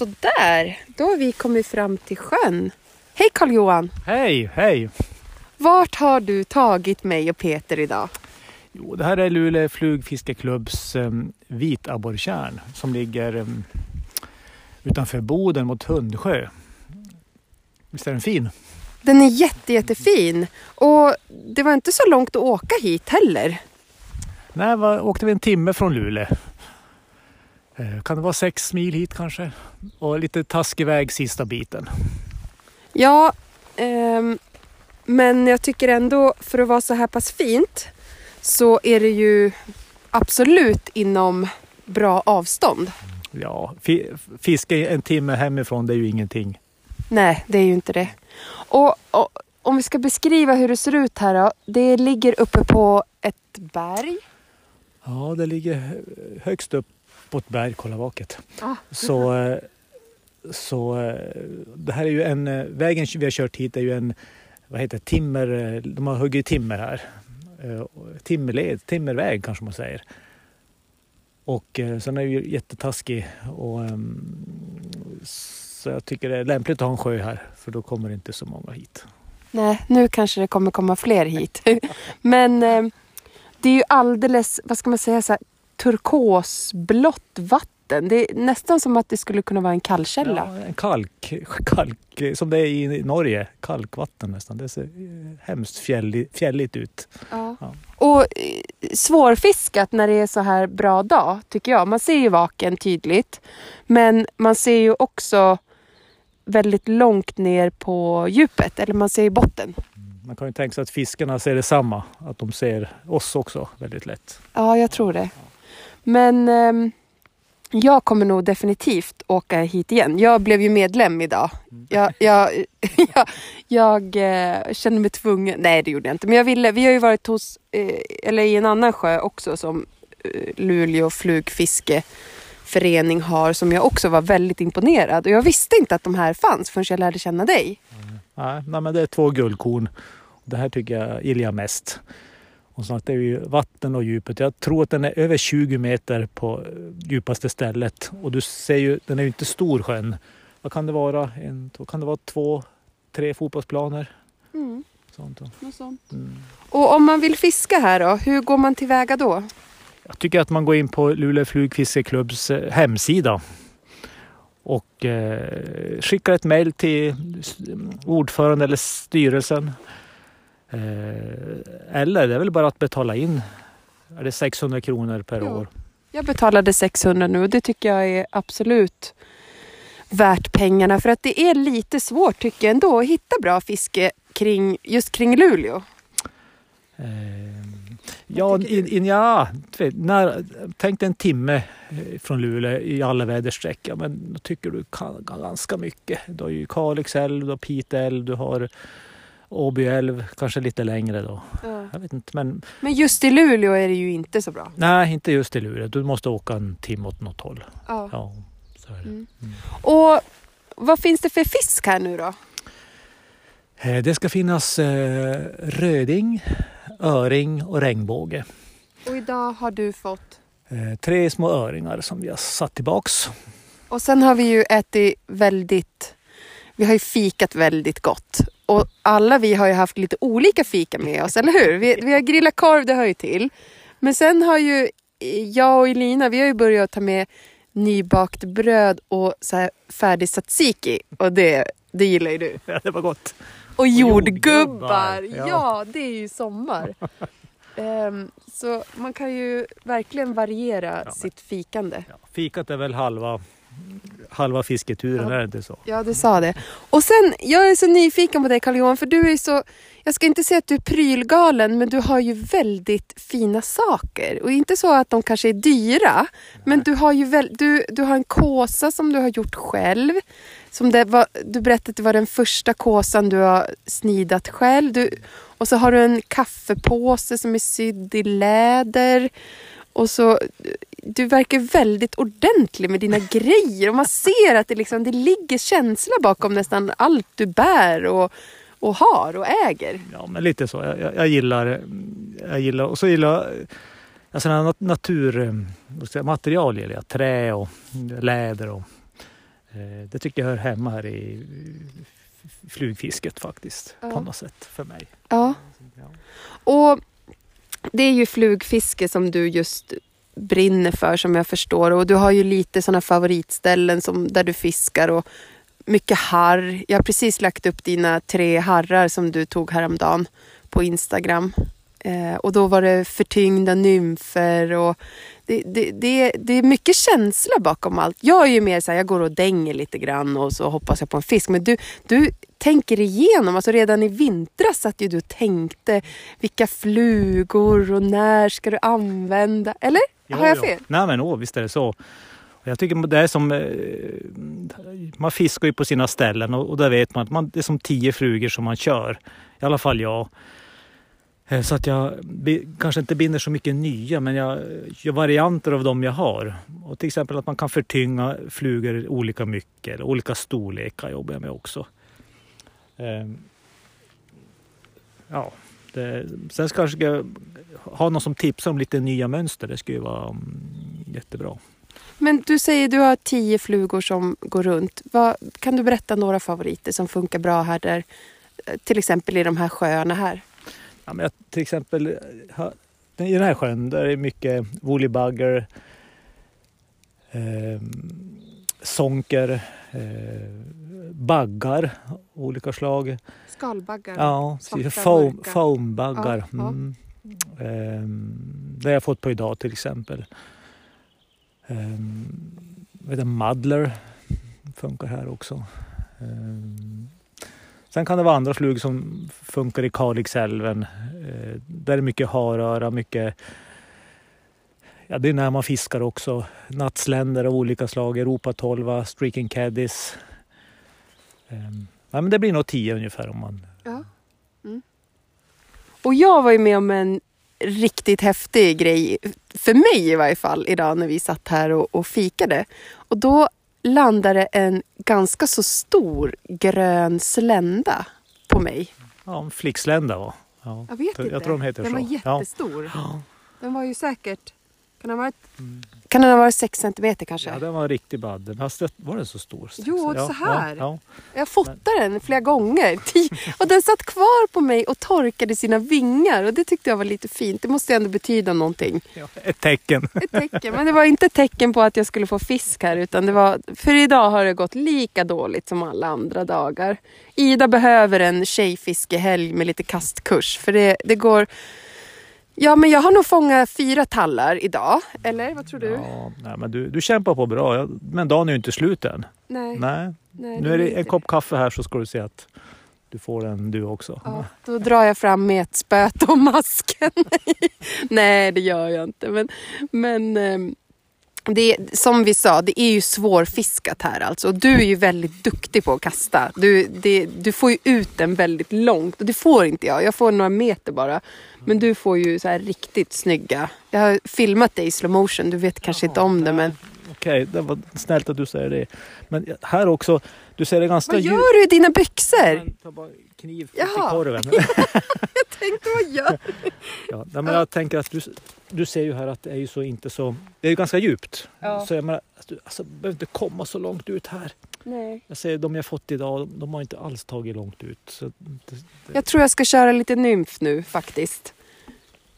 Så där, då har vi kommit fram till sjön. Hej Karl-Johan! Hej, hej! Vart har du tagit mig och Peter idag? Jo, det här är Luleå flugfiskeklubbs um, vitabborrtjärn som ligger um, utanför Boden mot Hundsjö. Visst är den fin? Den är jätte, jättefin och det var inte så långt att åka hit heller. Nej, var, åkte vi en timme från Luleå. Eh, kan det vara sex mil hit kanske? Och lite taskig väg sista biten. Ja, ehm, men jag tycker ändå för att vara så här pass fint så är det ju absolut inom bra avstånd. Ja, fi, fiska en timme hemifrån det är ju ingenting. Nej, det är ju inte det. Och, och om vi ska beskriva hur det ser ut här då. Det ligger uppe på ett berg. Ja, det ligger högst upp på ett berg, kolla vaket. Ah. Så, eh, så eh, det här är ju en, eh, vägen vi har kört hit är ju en, vad heter det, timmer, de har huggit timmer här. Timmerled, timmerväg kanske man säger. Och sen är det ju jättetaskig och ehm, så jag tycker det är lämpligt att ha en sjö här för då kommer inte så många hit. Nej, nu kanske det kommer komma fler hit. Men det är ju alldeles, vad ska man säga, så här, turkosblått vatten. Det är nästan som att det skulle kunna vara en kallkälla. Ja, en kalk, kalk, som det är i Norge. Kalkvatten nästan. Det ser hemskt fjälligt, fjälligt ut. Ja. Ja. Och eh, svårfiskat när det är så här bra dag tycker jag. Man ser ju vaken tydligt. Men man ser ju också väldigt långt ner på djupet. Eller man ser ju botten. Man kan ju tänka sig att fiskarna ser detsamma. Att de ser oss också väldigt lätt. Ja, jag tror det. Men eh, jag kommer nog definitivt åka hit igen. Jag blev ju medlem idag. Mm. Jag, jag, jag, jag eh, känner mig tvungen. Nej, det gjorde jag inte. Men jag ville. Vi har ju varit hos, eh, eller i en annan sjö också som eh, Luleå flugfiskeförening har som jag också var väldigt imponerad. Och jag visste inte att de här fanns förrän jag lärde känna dig. Mm. Nej, men det är två guldkorn. Det här tycker jag gillar jag mest. Det är ju vatten och djupet. Jag tror att den är över 20 meter på djupaste stället. Och du ser ju, den är ju inte stor sjön. Vad kan det vara? En, kan det vara två, tre fotbollsplaner? Mm. Sånt, Något sånt. Mm. Och om man vill fiska här då, hur går man tillväga då? Jag tycker att man går in på Luleå flugfiskeklubbs eh, hemsida och eh, skickar ett mejl till ordförande eller styrelsen eller det är väl bara att betala in. Är det 600 kronor per ja. år? Jag betalade 600 nu och det tycker jag är absolut värt pengarna för att det är lite svårt tycker jag ändå att hitta bra fiske kring, just kring Luleå. Eh, ja, in, in, ja när, tänk dig en timme eh, från Luleå i alla väderstreck. men då tycker du kan, ganska mycket. Du har ju Kalix älv, du har Pite älv, du har Åby älv, kanske lite längre då. Ja. Jag vet inte, men... men just i Luleå är det ju inte så bra. Nej, inte just i Luleå. Du måste åka en timme åt något håll. Ja. ja så är det. Mm. Mm. Och vad finns det för fisk här nu då? Eh, det ska finnas eh, röding, öring och regnbåge. Och idag har du fått? Eh, tre små öringar som vi har satt tillbaks. Och sen har vi ju ätit väldigt vi har ju fikat väldigt gott och alla vi har ju haft lite olika fika med oss, eller hur? Vi, vi har grillat korv, det hör ju till. Men sen har ju jag och Elina, vi har ju börjat ta med nybakt bröd och så här färdig tzatziki och det, det gillar ju du. Ja, det var gott. Och jordgubbar, ja. ja det är ju sommar. um, så man kan ju verkligen variera ja, sitt fikande. Ja, fikat är väl halva halva fisketuren, ja. är det inte så? Ja, du sa det. Och sen, jag är så nyfiken på dig Carl-Johan, för du är så, jag ska inte säga att du är prylgalen, men du har ju väldigt fina saker. Och inte så att de kanske är dyra, Nej. men du har ju väl, du, du har en kåsa som du har gjort själv. Som det var, du berättade att det var den första kåsan du har snidat själv. Du, och så har du en kaffepåse som är sydd i läder. Och så, du verkar väldigt ordentlig med dina grejer och man ser att det, liksom, det ligger känsla bakom nästan allt du bär och, och har och äger. Ja, men lite så. Jag, jag, jag gillar, jag gillar, och så gillar jag sådana naturmaterial, gillar jag. Trä och läder och Eh, det tycker jag hör hemma här i flugfisket faktiskt. Ja. På något sätt för mig. Ja. Ja. Och det är ju flugfiske som du just brinner för som jag förstår och du har ju lite sådana favoritställen som, där du fiskar och mycket harr. Jag har precis lagt upp dina tre harrar som du tog häromdagen på Instagram. Eh, och då var det förtyngda nymfer och det, det, det, det är mycket känsla bakom allt. Jag är ju mer så här, jag går och dänger lite grann och så hoppas jag på en fisk. Men du, du tänker igenom, alltså redan i vintras satt ju du och tänkte vilka flugor och när ska du använda? Eller? har jag Jo, fel? jo. Nej men åh, visst är det så. Jag tycker det är som... eh, Man fiskar ju på sina ställen och, och där vet man att man, det är som tio flugor som man kör. I alla fall jag. Eh, så att jag kanske inte binder så mycket nya men jag gör varianter av dem jag har. Och till exempel att man kan förtynga flugor olika mycket. Eller olika storlekar jobbar jag med också. Eh, ja, det, sen ska jag ska ha någon som tipsar om lite nya mönster. Det skulle ju vara mm, jättebra. Men du säger du har tio flugor som går runt. Vad, kan du berätta några favoriter som funkar bra här där? Eh, till exempel i de här sjöarna här. Ja, men jag, till exempel eh, i den här sjön där är mycket woolly-bugger, eh, sonker, eh, baggar olika slag. Skalbaggar. Ja, svarta, foam, foambaggar. Ja, ja. Mm. Ehm, det har jag fått på idag till exempel. Vet du, muddler funkar här också. Ehm, sen kan det vara andra flugor som funkar i Kalixälven. Eh, där är det mycket haröra, mycket Ja, det är när man fiskar också. Nattsländer av olika slag, Europatolva, streaking caddies. Ehm, ja, men det blir nog tio ungefär om man Ja. Mm. Och jag var ju med om en riktigt häftig grej, för mig i varje fall, idag när vi satt här och, och fikade. Och då landade en ganska så stor grön slända på mig. Ja, en flickslända va? Ja. Jag vet Jag inte. tror de heter den så. var Ja. jättestor. Ja. Den var ju säkert... Kan den ha varit, Mm. kan den ha varit sex centimeter kanske? ja, den var en riktig bad. Den har stött, var den så stor? Jo, ja, så här. Ja, Jag fotade den flera gånger. Och den satt kvar på mig och torkade sina vingar. Och det tyckte jag var lite fint. Det måste ändå betyda någonting. ja. Ett tecken. Ett tecken. Men det var inte ett tecken på att jag skulle få fisk här. Utan det var, för idag har det gått lika dåligt som alla andra dagar. Ida behöver en tjejfiskehelg med lite kastkurs. För det, det går... Ja, men jag har nog fångat fyra tallar idag. Eller vad tror du? Ja, nej, men du, du kämpar på bra. Men dagen är ju inte slut än. Nej. Nej. nej, Nu är det en kopp kaffe här så ska du se att du får en du också. Ja, då drar jag fram metspöet och masken. Nej, det gör jag inte. Men, men ehm, det, som vi sa, det är ju svårfiskat här alltså. Du är ju väldigt duktig på att kasta. Du, det, du får ju ut den väldigt långt och det får inte jag. Jag får några meter bara. Men du får ju så här riktigt snygga. Jag har filmat dig i slow motion. Du vet kanske inte om det men. Okej, det var snällt att du säger det. Men här också, du ser det ganska Vad gör du i dina byxor? Men Ta bara kniv Jaha. korven. Jag tänkte, vad gör du? Ja, men jag tänker att du, du ser ju här att det är ju så inte så... Det är ju ganska djupt. Ja. Så jag menar, alltså, du alltså, behöver inte komma så långt ut här. Nej. Jag ser de jag fått idag, de, har inte alls tagit långt ut. Så det, det, Jag tror jag ska köra lite nymf nu faktiskt.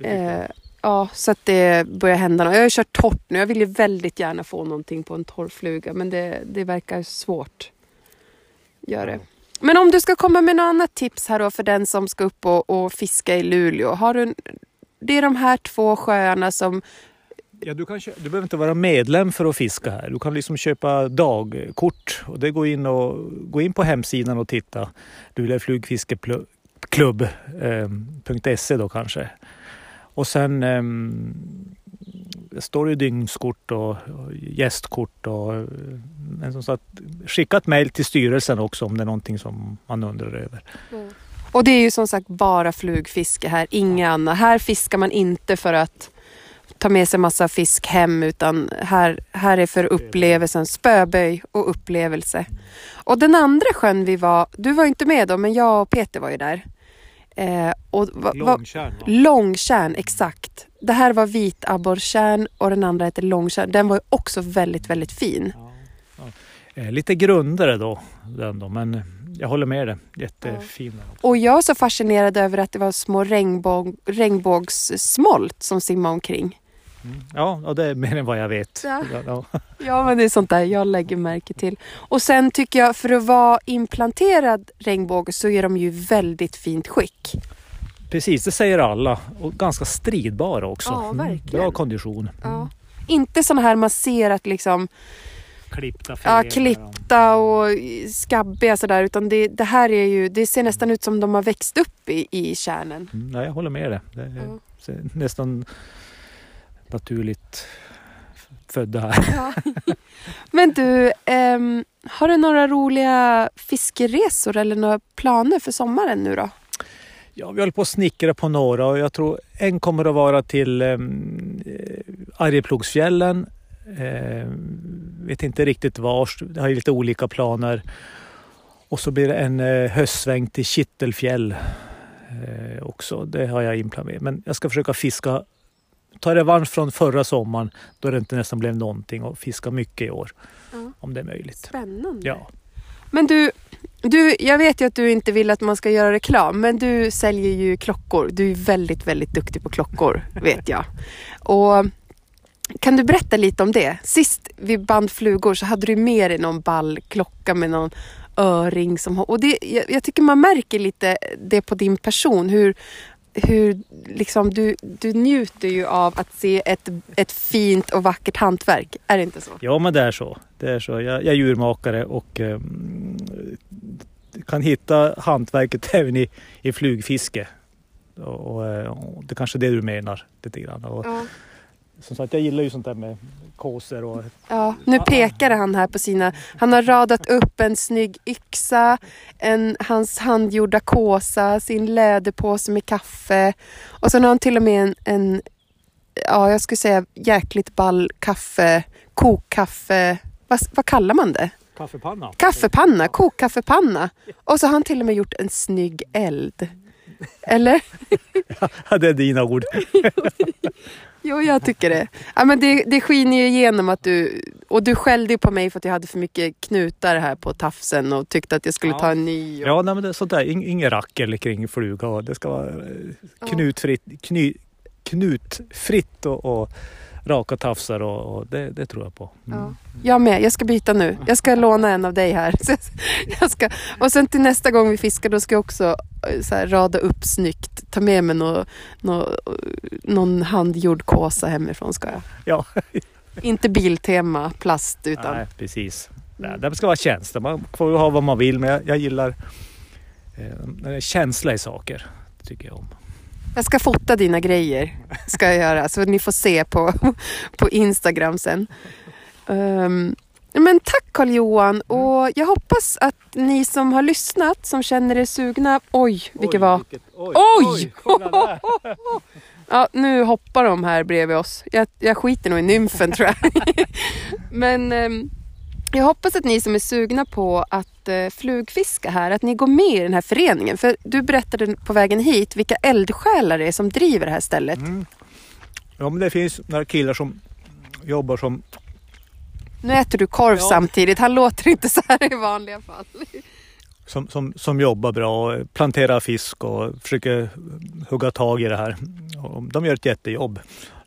Eh, ja, så att det börjar hända något. Jag har kört torrt nu. Jag vill ju väldigt gärna få någonting på en torr fluga men det, det verkar svårt. Gör det. Men om du ska komma med något annat tips här då för den som ska upp och, och fiska i Luleå. Har du, en- det är de här två sjöarna som... Ja, du, kan, du behöver inte vara medlem för att fiska här. Du kan liksom köpa dagkort. Och det går in, och, gå in på hemsidan och titta. Luleå flugfiskeklubb.se då kanske. Och sen ehm, det står ju dygnskort och, gästkort. Och, eh, men som sagt, skicka ett mejl till styrelsen också om det är någonting som man undrar över. Och det är ju som sagt bara flugfiske här, inga annat. Här fiskar man inte för att ta med sig massa fisk hem utan här, här är för upplevelsen, spöböj och upplevelse. Och den andra sjön vi var, du var inte med då men jag och Peter var ju där. Eh, och va, va, Långtjärn va? långtjärn, exakt. Det här var vitabborrtjärn och den andra heter långtjärn. Den var ju också väldigt, väldigt fin. Ja, ja. Eh, lite grundare då, den då, men jag håller med dig. Jättefin. Ja. Och jag är så fascinerad över att det var små regnbåg, regnbågssmolt som simmade omkring. Mm. Ja, och det är mer än vad jag vet. Ja. Ja. ja, men det är sånt där jag lägger märke till. Och sen tycker jag för att vara implanterad regnbåge så är de ju väldigt fint skick. Precis, det säger alla. Och ganska stridbara också. Ja, verkligen. Mm, bra kondition. Ja. Inte sådana här man ser att liksom klippta, ja, klippta och skabbiga sådär. Utan det, det, här är ju, det ser nästan ut som de har växt upp i, i kärnen. Mm, ja, jag håller med dig. Det är ja. nästan naturligt födda här. Ja. Men du, um, har du några roliga fiskeresor eller några planer för sommaren nu då? Ja, vi håller på att snickra på några och jag tror en kommer att vara till um, Arjeplogsfjällen. Uh, vet inte riktigt vars, det har lite olika planer. Och så blir det en uh, höstsväng till Kittelfjäll uh, också. Det har jag inplanerat. Men jag ska försöka fiska ta revansch från förra sommaren då det inte nästan blev någonting och fiska mycket i år. Ja. Om det är möjligt. Spännande. Ja. Men du, du, jag vet ju att du inte vill att man ska göra reklam, men du säljer ju klockor. Du är väldigt, väldigt duktig på klockor, vet jag. Och kan du berätta lite om det? Sist vi band flugor så hade du med dig någon ball klocka med någon öring som och det, jag, jag, tycker man märker lite det på din person hur hur liksom, du, du njuter ju av att se ett, ett fint och vackert hantverk. Är det inte så? Ja, men det är så. Det är så. Jag, jag är djurmakare och eh, kan hitta hantverket även i, i flugfiske. Och, och, eh, och det kanske är det du menar lite grann. Och, ja som sagt, jag gillar ju sånt där med kåsor och... Ja, nu pekar han här på sina... Han har radat upp en snygg yxa, en, hans handgjorda kåsa, sin läderpåse med kaffe och sen har han till och med en, en ja, jag skulle säga jäkligt ball kaffe, kokkaffe, vad, vad kallar man det? Kaffepanna. Kaffepanna, kokkaffepanna. Och så har han till och med gjort en snygg eld. Eller? Ja, det är dina ord. Jo, jag tycker det. Ja, men det, det skiner ju igenom att du... Och du skällde på mig för att jag hade för mycket knutar här på tafsen och tyckte att jag skulle ja. ta en ny. Och... Ja, nej, men det sånt där. Inget rackel kring fluga. Det ska vara eh, knutfritt, kny, knutfritt och, och raka tafsar och, och det, det, tror jag på. Mm. Ja. Jag med, jag ska byta nu. Jag ska låna en av dig här. jag ska, och sen till nästa gång vi fiskar då ska jag också eh, så här, rada upp snyggt. Ta med mig nå, nå, någon handgjord kåsa hemifrån ska jag. Ja. Inte Biltema plast utan... Nej, precis. Det ska vara tjänster. Man får ha vad man vill men jag, jag gillar eh, känsla i saker. Det tycker jag om. Jag ska fota dina grejer, ska jag göra, så ni får se på, på Instagram sen. Um, men tack Carl Johan och jag hoppas att ni som har lyssnat, som känner er sugna... Oj, vilket var... Vilket, oj! oj! oj ja, nu hoppar de här bredvid oss. Jag, jag skiter nog i nymfen tror jag. men um, jag hoppas att ni som är sugna på att eh, flugfiska här, att ni går med i den här föreningen. För du berättade på vägen hit vilka eldsjälar det är som driver det här stället. Mm. Ja, men det finns några killar som jobbar som... Nu äter du korv ja. samtidigt. Han låter inte så här i vanliga fall. Som, som, som jobbar bra, planterar fisk och försöker hugga tag i det här. de gör ett jättejobb.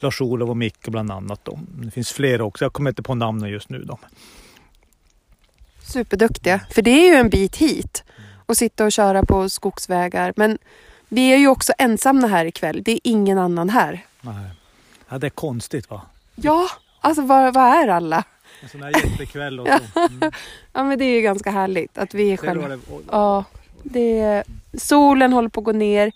Lars-Olov och Micke bland annat. Då. Det finns fler också. Jag kommer inte på namnen just nu. Då. Superduktiga. För det är ju en bit hit. Och sitta och köra på skogsvägar. Men vi är ju också ensamma här ikväll. Det är ingen annan här. Nej. Ja, det är konstigt va? Ja, alltså var är alla? En sån här jättekväll och så. Mm. ja men det är ju ganska härligt att vi är själva. Det, ja, det är, solen håller på att gå ner.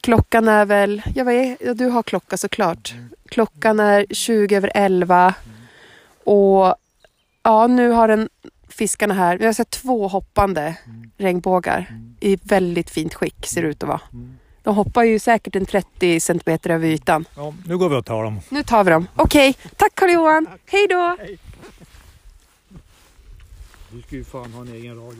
Klockan är väl, ja, vad är, ja du har klocka såklart. Mm. Klockan är 20 över 11. Mm. Och ja, nu har den fiskarna här, vi har sett två hoppande mm. regnbågar mm. i väldigt fint skick ser det ut att vara. Mm. De hoppar ju säkert en 30 centimeter över ytan. Ja, nu går vi och tar dem. Nu tar vi dem. Okej, okay. tack Carl-Johan. Hej då! Du ska ju fan ha en egen radio.